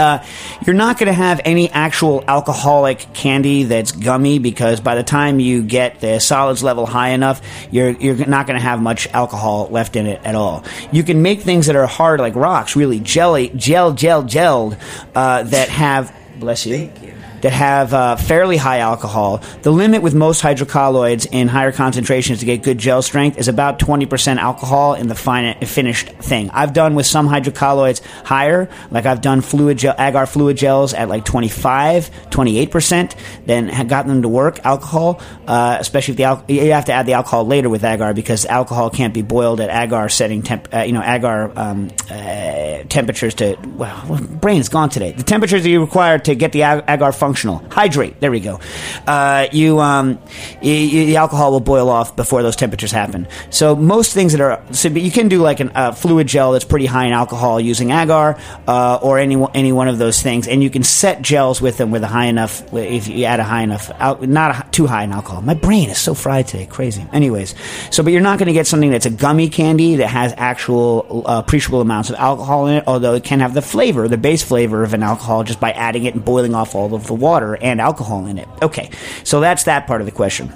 Uh, you're not going to have any actual alcoholic candy that's gummy because by the time you get the solids level high enough, you're you're not going to have much alcohol left in it at all. You can make things that are hard like rocks, really jelly, gel, gel, gelled, uh, that have bless you. That have uh, fairly high alcohol. The limit with most hydrocolloids in higher concentrations to get good gel strength is about 20% alcohol in the fine, finished thing. I've done with some hydrocolloids higher, like I've done fluid gel, agar fluid gels at like 25, 28%, then gotten them to work. Alcohol, uh, especially if the al- you have to add the alcohol later with agar because alcohol can't be boiled at agar setting temp, uh, you know, agar um, uh, temperatures to. Well, brain's gone today. The temperatures that you require to get the ag- agar functional. Hydrate. There we go. Uh, you, um, the alcohol will boil off before those temperatures happen. So most things that are, so you can do like a uh, fluid gel that's pretty high in alcohol using agar uh, or any any one of those things, and you can set gels with them with a high enough. If you add a high enough, al- not a, too high in alcohol. My brain is so fried today, crazy. Anyways, so but you're not going to get something that's a gummy candy that has actual uh, appreciable amounts of alcohol in it, although it can have the flavor, the base flavor of an alcohol, just by adding it and boiling off all of the water and alcohol in it. Okay, so that's that part of the question.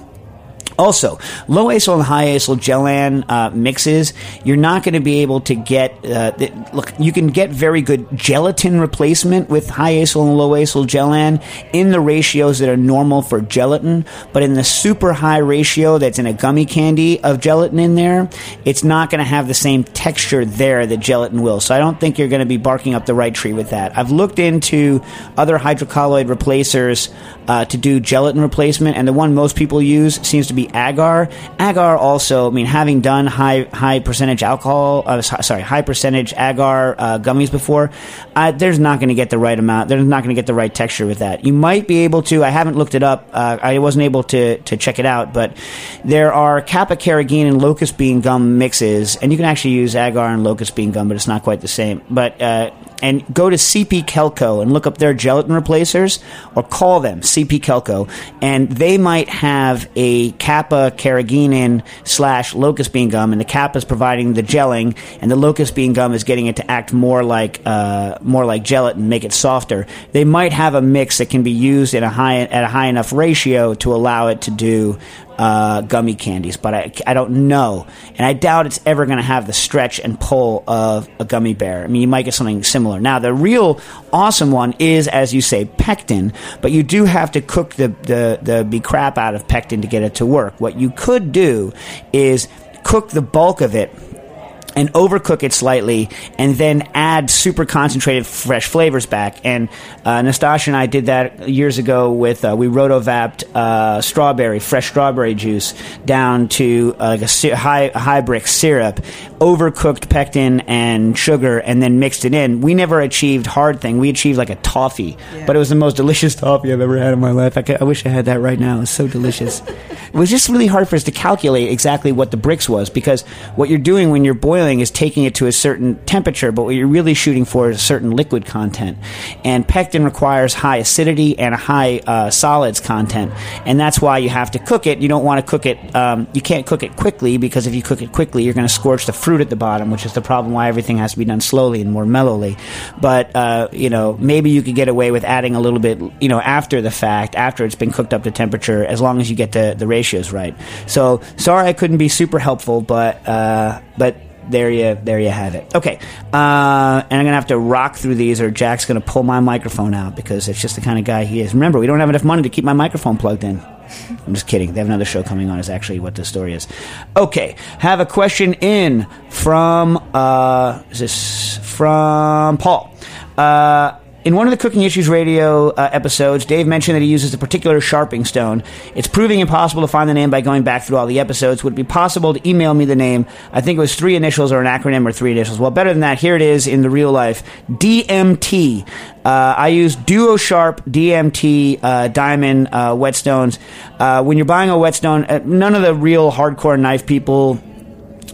Also, low acyl and high acyl gellan uh, mixes, you're not going to be able to get. Uh, the, look, you can get very good gelatin replacement with high acyl and low acyl gellan in the ratios that are normal for gelatin, but in the super high ratio that's in a gummy candy of gelatin in there, it's not going to have the same texture there that gelatin will. So I don't think you're going to be barking up the right tree with that. I've looked into other hydrocolloid replacers uh, to do gelatin replacement, and the one most people use seems to be agar. Agar also, I mean, having done high high percentage alcohol, uh, sorry, high percentage agar uh, gummies before, uh, there's not going to get the right amount. There's not going to get the right texture with that. You might be able to. I haven't looked it up. Uh, I wasn't able to to check it out, but there are kappa carrageenan and locust bean gum mixes, and you can actually use agar and locust bean gum, but it's not quite the same. But uh, and go to CP Kelco and look up their gelatin replacers, or call them CP Kelco, and they might have a kappa carrageenan slash locust bean gum, and the kappa is providing the gelling, and the locust bean gum is getting it to act more like uh, more like gelatin, make it softer. They might have a mix that can be used in a high at a high enough ratio to allow it to do uh, gummy candies, but I, I don't know. And I doubt it's ever going to have the stretch and pull of a gummy bear. I mean, you might get something similar. Now, the real awesome one is, as you say, pectin, but you do have to cook the, the, the be crap out of pectin to get it to work. What you could do is cook the bulk of it and overcook it slightly, and then add super concentrated fresh flavors back. And uh, Nastassia and I did that years ago with uh, we rotovapped uh, strawberry, fresh strawberry juice down to uh, like a sy- high high Brix syrup, overcooked pectin and sugar, and then mixed it in. We never achieved hard thing. We achieved like a toffee, but it was the most delicious toffee I've ever had in my life. I, ca- I wish I had that right now. It's so delicious. (laughs) it was just really hard for us to calculate exactly what the Brix was because what you're doing when you're boiling is taking it to a certain temperature, but what you're really shooting for is a certain liquid content. And pectin requires high acidity and a high uh, solids content, and that's why you have to cook it. You don't want to cook it. Um, you can't cook it quickly because if you cook it quickly, you're going to scorch the fruit at the bottom, which is the problem why everything has to be done slowly and more mellowly. But uh, you know, maybe you could get away with adding a little bit, you know, after the fact, after it's been cooked up to temperature, as long as you get the the ratios right. So sorry I couldn't be super helpful, but uh, but there you there you have it. Okay, uh, and I'm gonna have to rock through these, or Jack's gonna pull my microphone out because it's just the kind of guy he is. Remember, we don't have enough money to keep my microphone plugged in. I'm just kidding. They have another show coming on. Is actually what the story is. Okay, have a question in from uh, is this from Paul. Uh, in one of the Cooking Issues radio uh, episodes, Dave mentioned that he uses a particular sharping stone. It's proving impossible to find the name by going back through all the episodes. Would it be possible to email me the name? I think it was three initials or an acronym or three initials. Well, better than that, here it is in the real life DMT. Uh, I use Duo Sharp DMT uh, diamond uh, whetstones. Uh, when you're buying a whetstone, uh, none of the real hardcore knife people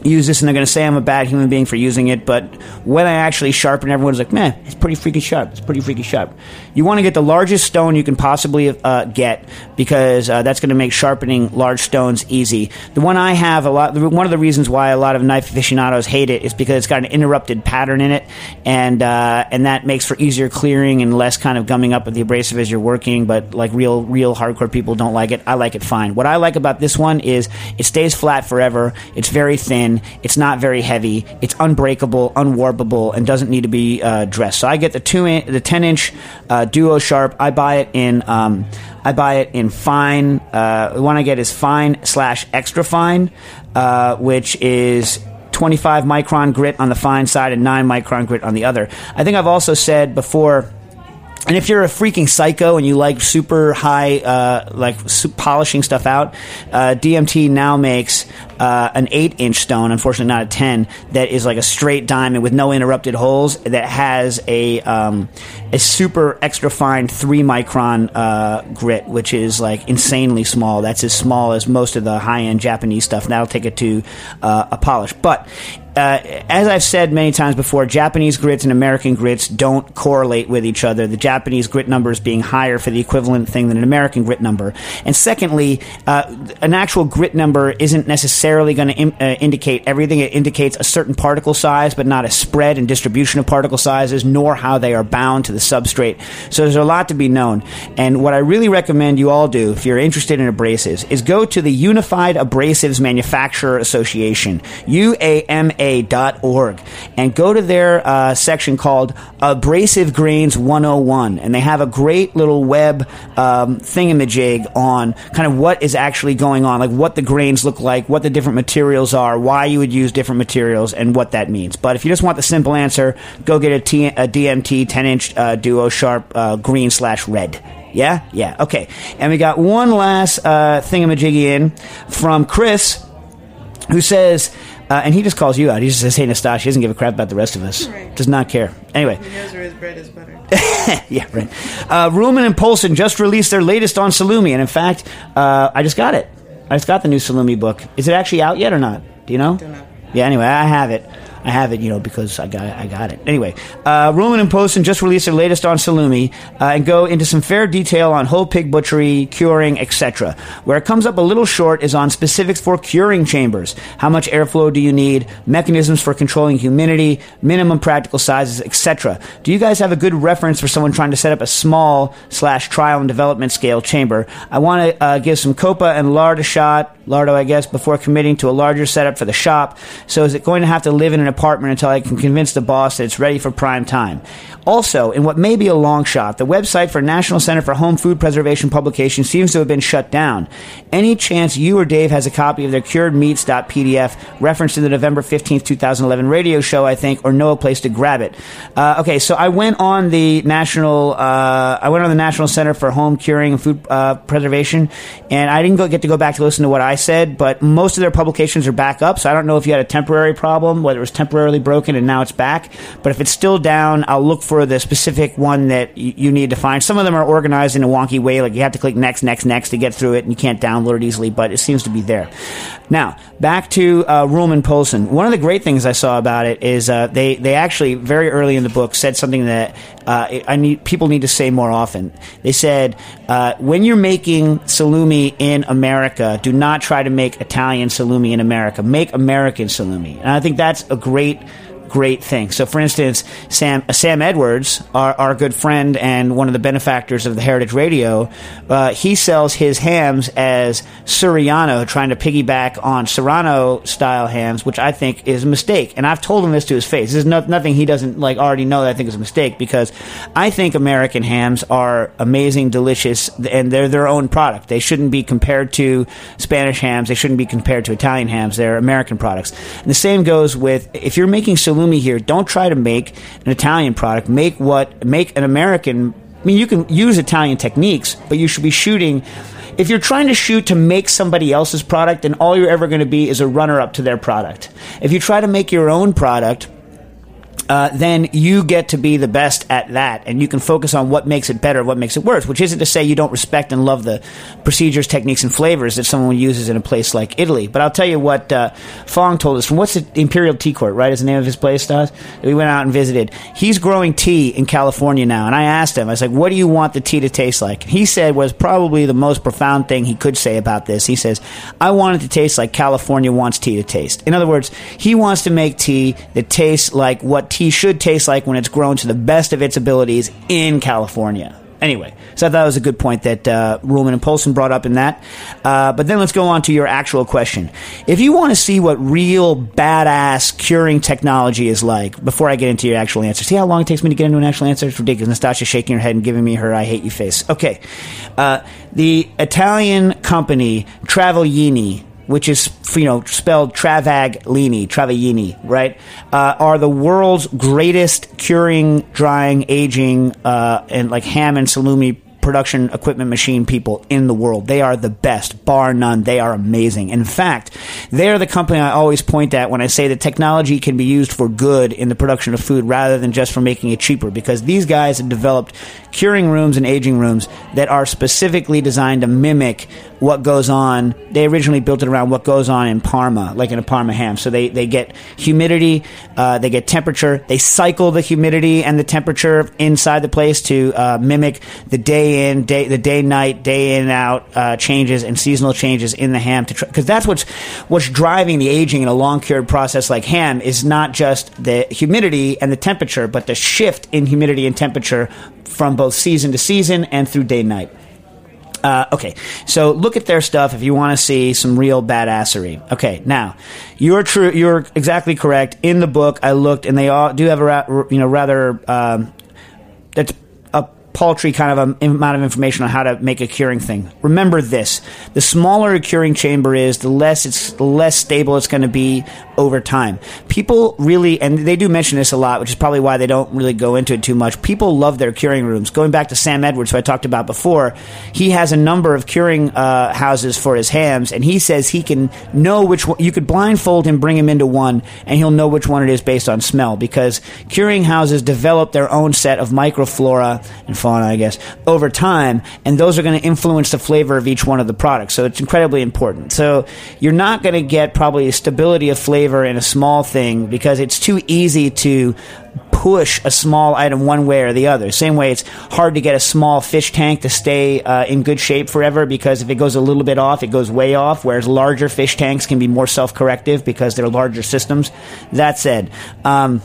use this and they're going to say I'm a bad human being for using it, but when I actually sharpen, everyone's like, man, it's pretty freaking sharp. It's pretty freaking sharp. You want to get the largest stone you can possibly uh, get because uh, that's going to make sharpening large stones easy. The one I have, a lot. One of the reasons why a lot of knife aficionados hate it is because it's got an interrupted pattern in it, and uh, and that makes for easier clearing and less kind of gumming up with the abrasive as you're working. But like real real hardcore people don't like it. I like it fine. What I like about this one is it stays flat forever. It's very thin. It's not very heavy. It's unbreakable, unwarpable, and doesn't need to be uh, dressed. So I get the two in, the ten inch uh, Duo Sharp. I buy it in. Um, I buy it in fine. Uh, the one I get is fine slash extra fine, uh, which is 25 micron grit on the fine side and 9 micron grit on the other. I think I've also said before. And if you're a freaking psycho and you like super high, uh, like su- polishing stuff out, uh, DMT now makes uh, an eight inch stone, unfortunately not a ten, that is like a straight diamond with no interrupted holes. That has a um, a super extra fine three micron uh, grit, which is like insanely small. That's as small as most of the high end Japanese stuff. And that'll take it to uh, a polish. But uh, as I've said many times before, Japanese grits and American grits don't correlate with each other. The Japanese grit numbers being higher for the equivalent thing than an American grit number. And secondly, uh, an actual grit number isn't necessarily going to Im- uh, indicate everything. It indicates a certain particle size, but not a spread and distribution of particle sizes, nor how they are bound to the substrate. So there's a lot to be known. And what I really recommend you all do, if you're interested in abrasives, is go to the Unified Abrasives Manufacturer Association, UAMA.org, and go to their uh, section called Abrasive Grains 101. And they have a great little web um, thingamajig on kind of what is actually going on, like what the grains look like, what the different materials are, why you would use different materials, and what that means. But if you just want the simple answer, go get a, T- a DMT 10 inch uh, Duo Sharp uh, green slash red. Yeah? Yeah. Okay. And we got one last uh, thingamajiggy in from Chris, who says, uh, and he just calls you out. He just says, hey, Nastassia. He doesn't give a crap about the rest of us. Right. Does not care. Anyway. He knows where his bread is buttered. (laughs) yeah, right. Uh, Ruhlman and Polcyn just released their latest on Salumi. And in fact, uh, I just got it. I just got the new Salumi book. Is it actually out yet or not? Do you know? Don't know. Yeah, anyway, I have it. I have it, you know, because I got I got it. Anyway, uh, Ruhlman and Polcyn just released their latest on salumi uh, and go into some fair detail on whole pig butchery, curing, etc. Where it comes up a little short is on specifics for curing chambers. How much airflow do you need? Mechanisms for controlling humidity, minimum practical sizes, etc. Do you guys have a good reference for someone trying to set up a small slash trial and development scale chamber? I want to uh, give some coppa and lard a shot, lardo, I guess, before committing to a larger setup for the shop. So is it going to have to live in an apartment until I can convince the boss that it's ready for prime time? Also, in what may be a long shot, the website for National Center for Home Food Preservation publication seems to have been shut down. Any chance you or Dave has a copy of their curedmeats.pdf referenced in the November 15th, 2011 radio show, I think, or know a place to grab it? Uh, okay, so I went on the National, uh, I went on the National Center for Home Curing and Food uh, Preservation, and I didn't go, get to go back to listen to what I said, but most of their publications are back up, so I don't know if you had a temporary problem, whether it was temporarily broken and now it's back. But if it's still down, I'll look for the specific one that y- you need to find. Some of them are organized in a wonky way, like you have to click next, next, next to get through it, and you can't download it easily, but it seems to be there. Now, back to uh, Ruhlman Polcyn. One of the great things I saw about it is uh, they, they actually, very early in the book, said something that uh, I need people need to say more often. They said, uh, when you're making salumi in America, do not try to make Italian salumi in America. Make American salumi. And I think that's a great great thing. So, for instance, Sam Sam Edwards, our, our good friend and one of the benefactors of the Heritage Radio, uh, he sells his hams as Surryano, trying to piggyback on Serrano style hams, which I think is a mistake. And I've told him this to his face. This is no, nothing he doesn't like already know that I think is a mistake because I think American hams are amazing, delicious, and they're their own product. They shouldn't be compared to Spanish hams. They shouldn't be compared to Italian hams. They're American products. And the same goes with if you're making salumi here, don't try to make an Italian product. Make what make an American. I mean, you can use Italian techniques, but you should be shooting. If you're trying to shoot to make somebody else's product, then all you're ever going to be is a runner up to their product. If you try to make your own product, uh, then you get to be the best at that, and you can focus on what makes it better, what makes it worse. Which isn't to say you don't respect and love the procedures, techniques, and flavors that someone uses in a place like Italy. But I'll tell you what uh, Fong told us from what's the Imperial Tea Court, right? Is the name of his place, Stas? We went out and visited. He's growing tea in California now, and I asked him, I was like, "What do you want the tea to taste like?" He said was probably the most profound thing he could say about this. He says, "I want it to taste like California wants tea to taste." In other words, he wants to make tea that tastes like what tea should taste like when it's grown to the best of its abilities in California. Anyway, so I thought it was a good point that uh, Ruhlman and Polcyn brought up in that. Uh, but then let's go on to your actual question. If you want to see what real badass curing technology is like, before I get into your actual answer, see how long it takes me to get into an actual answer? It's ridiculous. Nastassia shaking her head and giving me her "I hate you" face. Okay, uh, the Italian company Travaglini which is you know spelled Travaglini, Travaglini, right? Uh, are the world's greatest curing, drying, aging, uh, and like ham and salumi production equipment machine people in the world. They are the best, bar none. They are amazing. In fact, they are the company I always point at when I say that technology can be used for good in the production of food rather than just for making it cheaper because these guys have developed curing rooms and aging rooms that are specifically designed to mimic what goes on. They originally built it around what goes on in Parma, like in a Parma ham. So they, they get humidity, uh, they get temperature, they cycle the humidity and the temperature inside the place to uh, mimic the day in, day the day night, day in out uh, changes and seasonal changes in the ham. To because that's what's what's driving the aging in a long cured process like ham is not just the humidity and the temperature, but the shift in humidity and temperature from both season to season and through day night. Uh, okay, so look at their stuff if you want to see some real badassery. Okay, now you're true. You're exactly correct. In the book, I looked, and they all do have a ra- you know rather um, that's paltry kind of a, amount of information on how to make a curing thing. Remember this: the smaller a curing chamber is, the less it's the less stable it's going to be over time. People really, and they do mention this a lot, which is probably why they don't really go into it too much. People love their curing rooms. Going back to Sam Edwards, who I talked about before, he has a number of curing uh, houses for his hams, and he says he can know which one. You could blindfold him, bring him into one, and he'll know which one it is based on smell because curing houses develop their own set of microflora and fauna, I guess, over time, and those are going to influence the flavor of each one of the products. So it's incredibly important. So you're not going to get probably a stability of flavor in a small thing because it's too easy to push a small item one way or the other. Same way it's hard to get a small fish tank to stay uh, in good shape forever because if it goes a little bit off, it goes way off, whereas larger fish tanks can be more self corrective because they're larger systems. That said, um,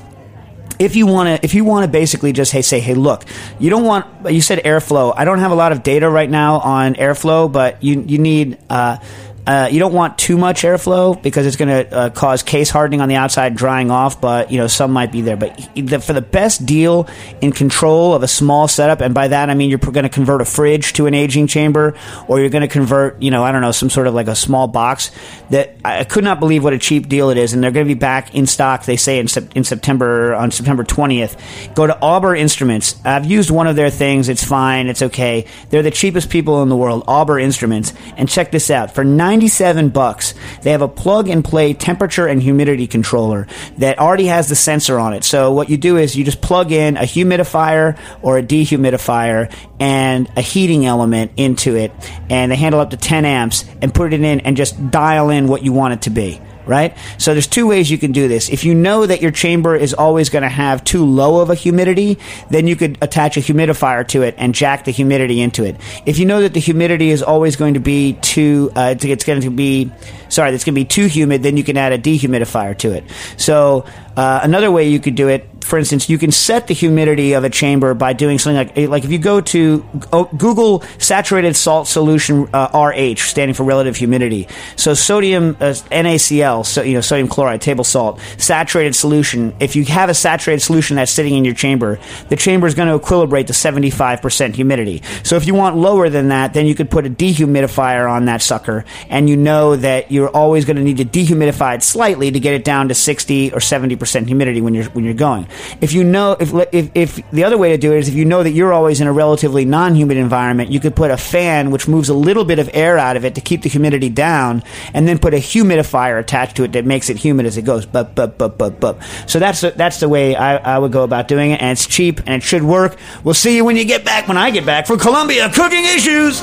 if you want to if you want to basically just hey say hey look you don't want you said airflow. I don't have a lot of data right now on airflow but you you need uh, uh, you don't want too much airflow because it's going to uh, cause case hardening on the outside, drying off. But you know some might be there. But the, for the best deal in control of a small setup, and by that I mean you're going to convert a fridge to an aging chamber, or you're going to convert you know I don't know some sort of like a small box. That I could not believe what a cheap deal it is, and they're going to be back in stock. They say in, in September on September 20th. Go to Auber Instruments. I've used one of their things. It's fine. It's okay. They're the cheapest people in the world. Auber Instruments. And check this out for nine 97 bucks. They have a plug and play temperature and humidity controller that already has the sensor on it. So what you do is you just plug in a humidifier or a dehumidifier and a heating element into it and they handle up to 10 amps and put it in and just dial in what you want it to be right? So there's two ways you can do this. If you know that your chamber is always going to have too low of a humidity, then you could attach a humidifier to it and jack the humidity into it. If you know that the humidity is always going to be too, uh, it's going to be, sorry, it's going to be too humid, then you can add a dehumidifier to it. So uh, another way you could do it, for instance, you can set the humidity of a chamber by doing something like like if you go to oh, Google saturated salt solution uh, RH, standing for relative humidity. So sodium uh, NaCl, so you know sodium chloride, table salt, saturated solution. If you have a saturated solution that's sitting in your chamber, the chamber is going to equilibrate to seventy five percent humidity. So if you want lower than that, then you could put a dehumidifier on that sucker, and you know that you're always going to need to dehumidify it slightly to get it down to sixty or seventy percent humidity when you're when you're going. If you know if, if if the other way to do it is if you know that you're always in a relatively non-humid environment, you could put a fan which moves a little bit of air out of it to keep the humidity down, and then put a humidifier attached to it that makes it humid as it goes. But but but but but. So that's that's the way I, I would go about doing it, and it's cheap and it should work. We'll see you when you get back. When I get back for Colombia Cooking Issues.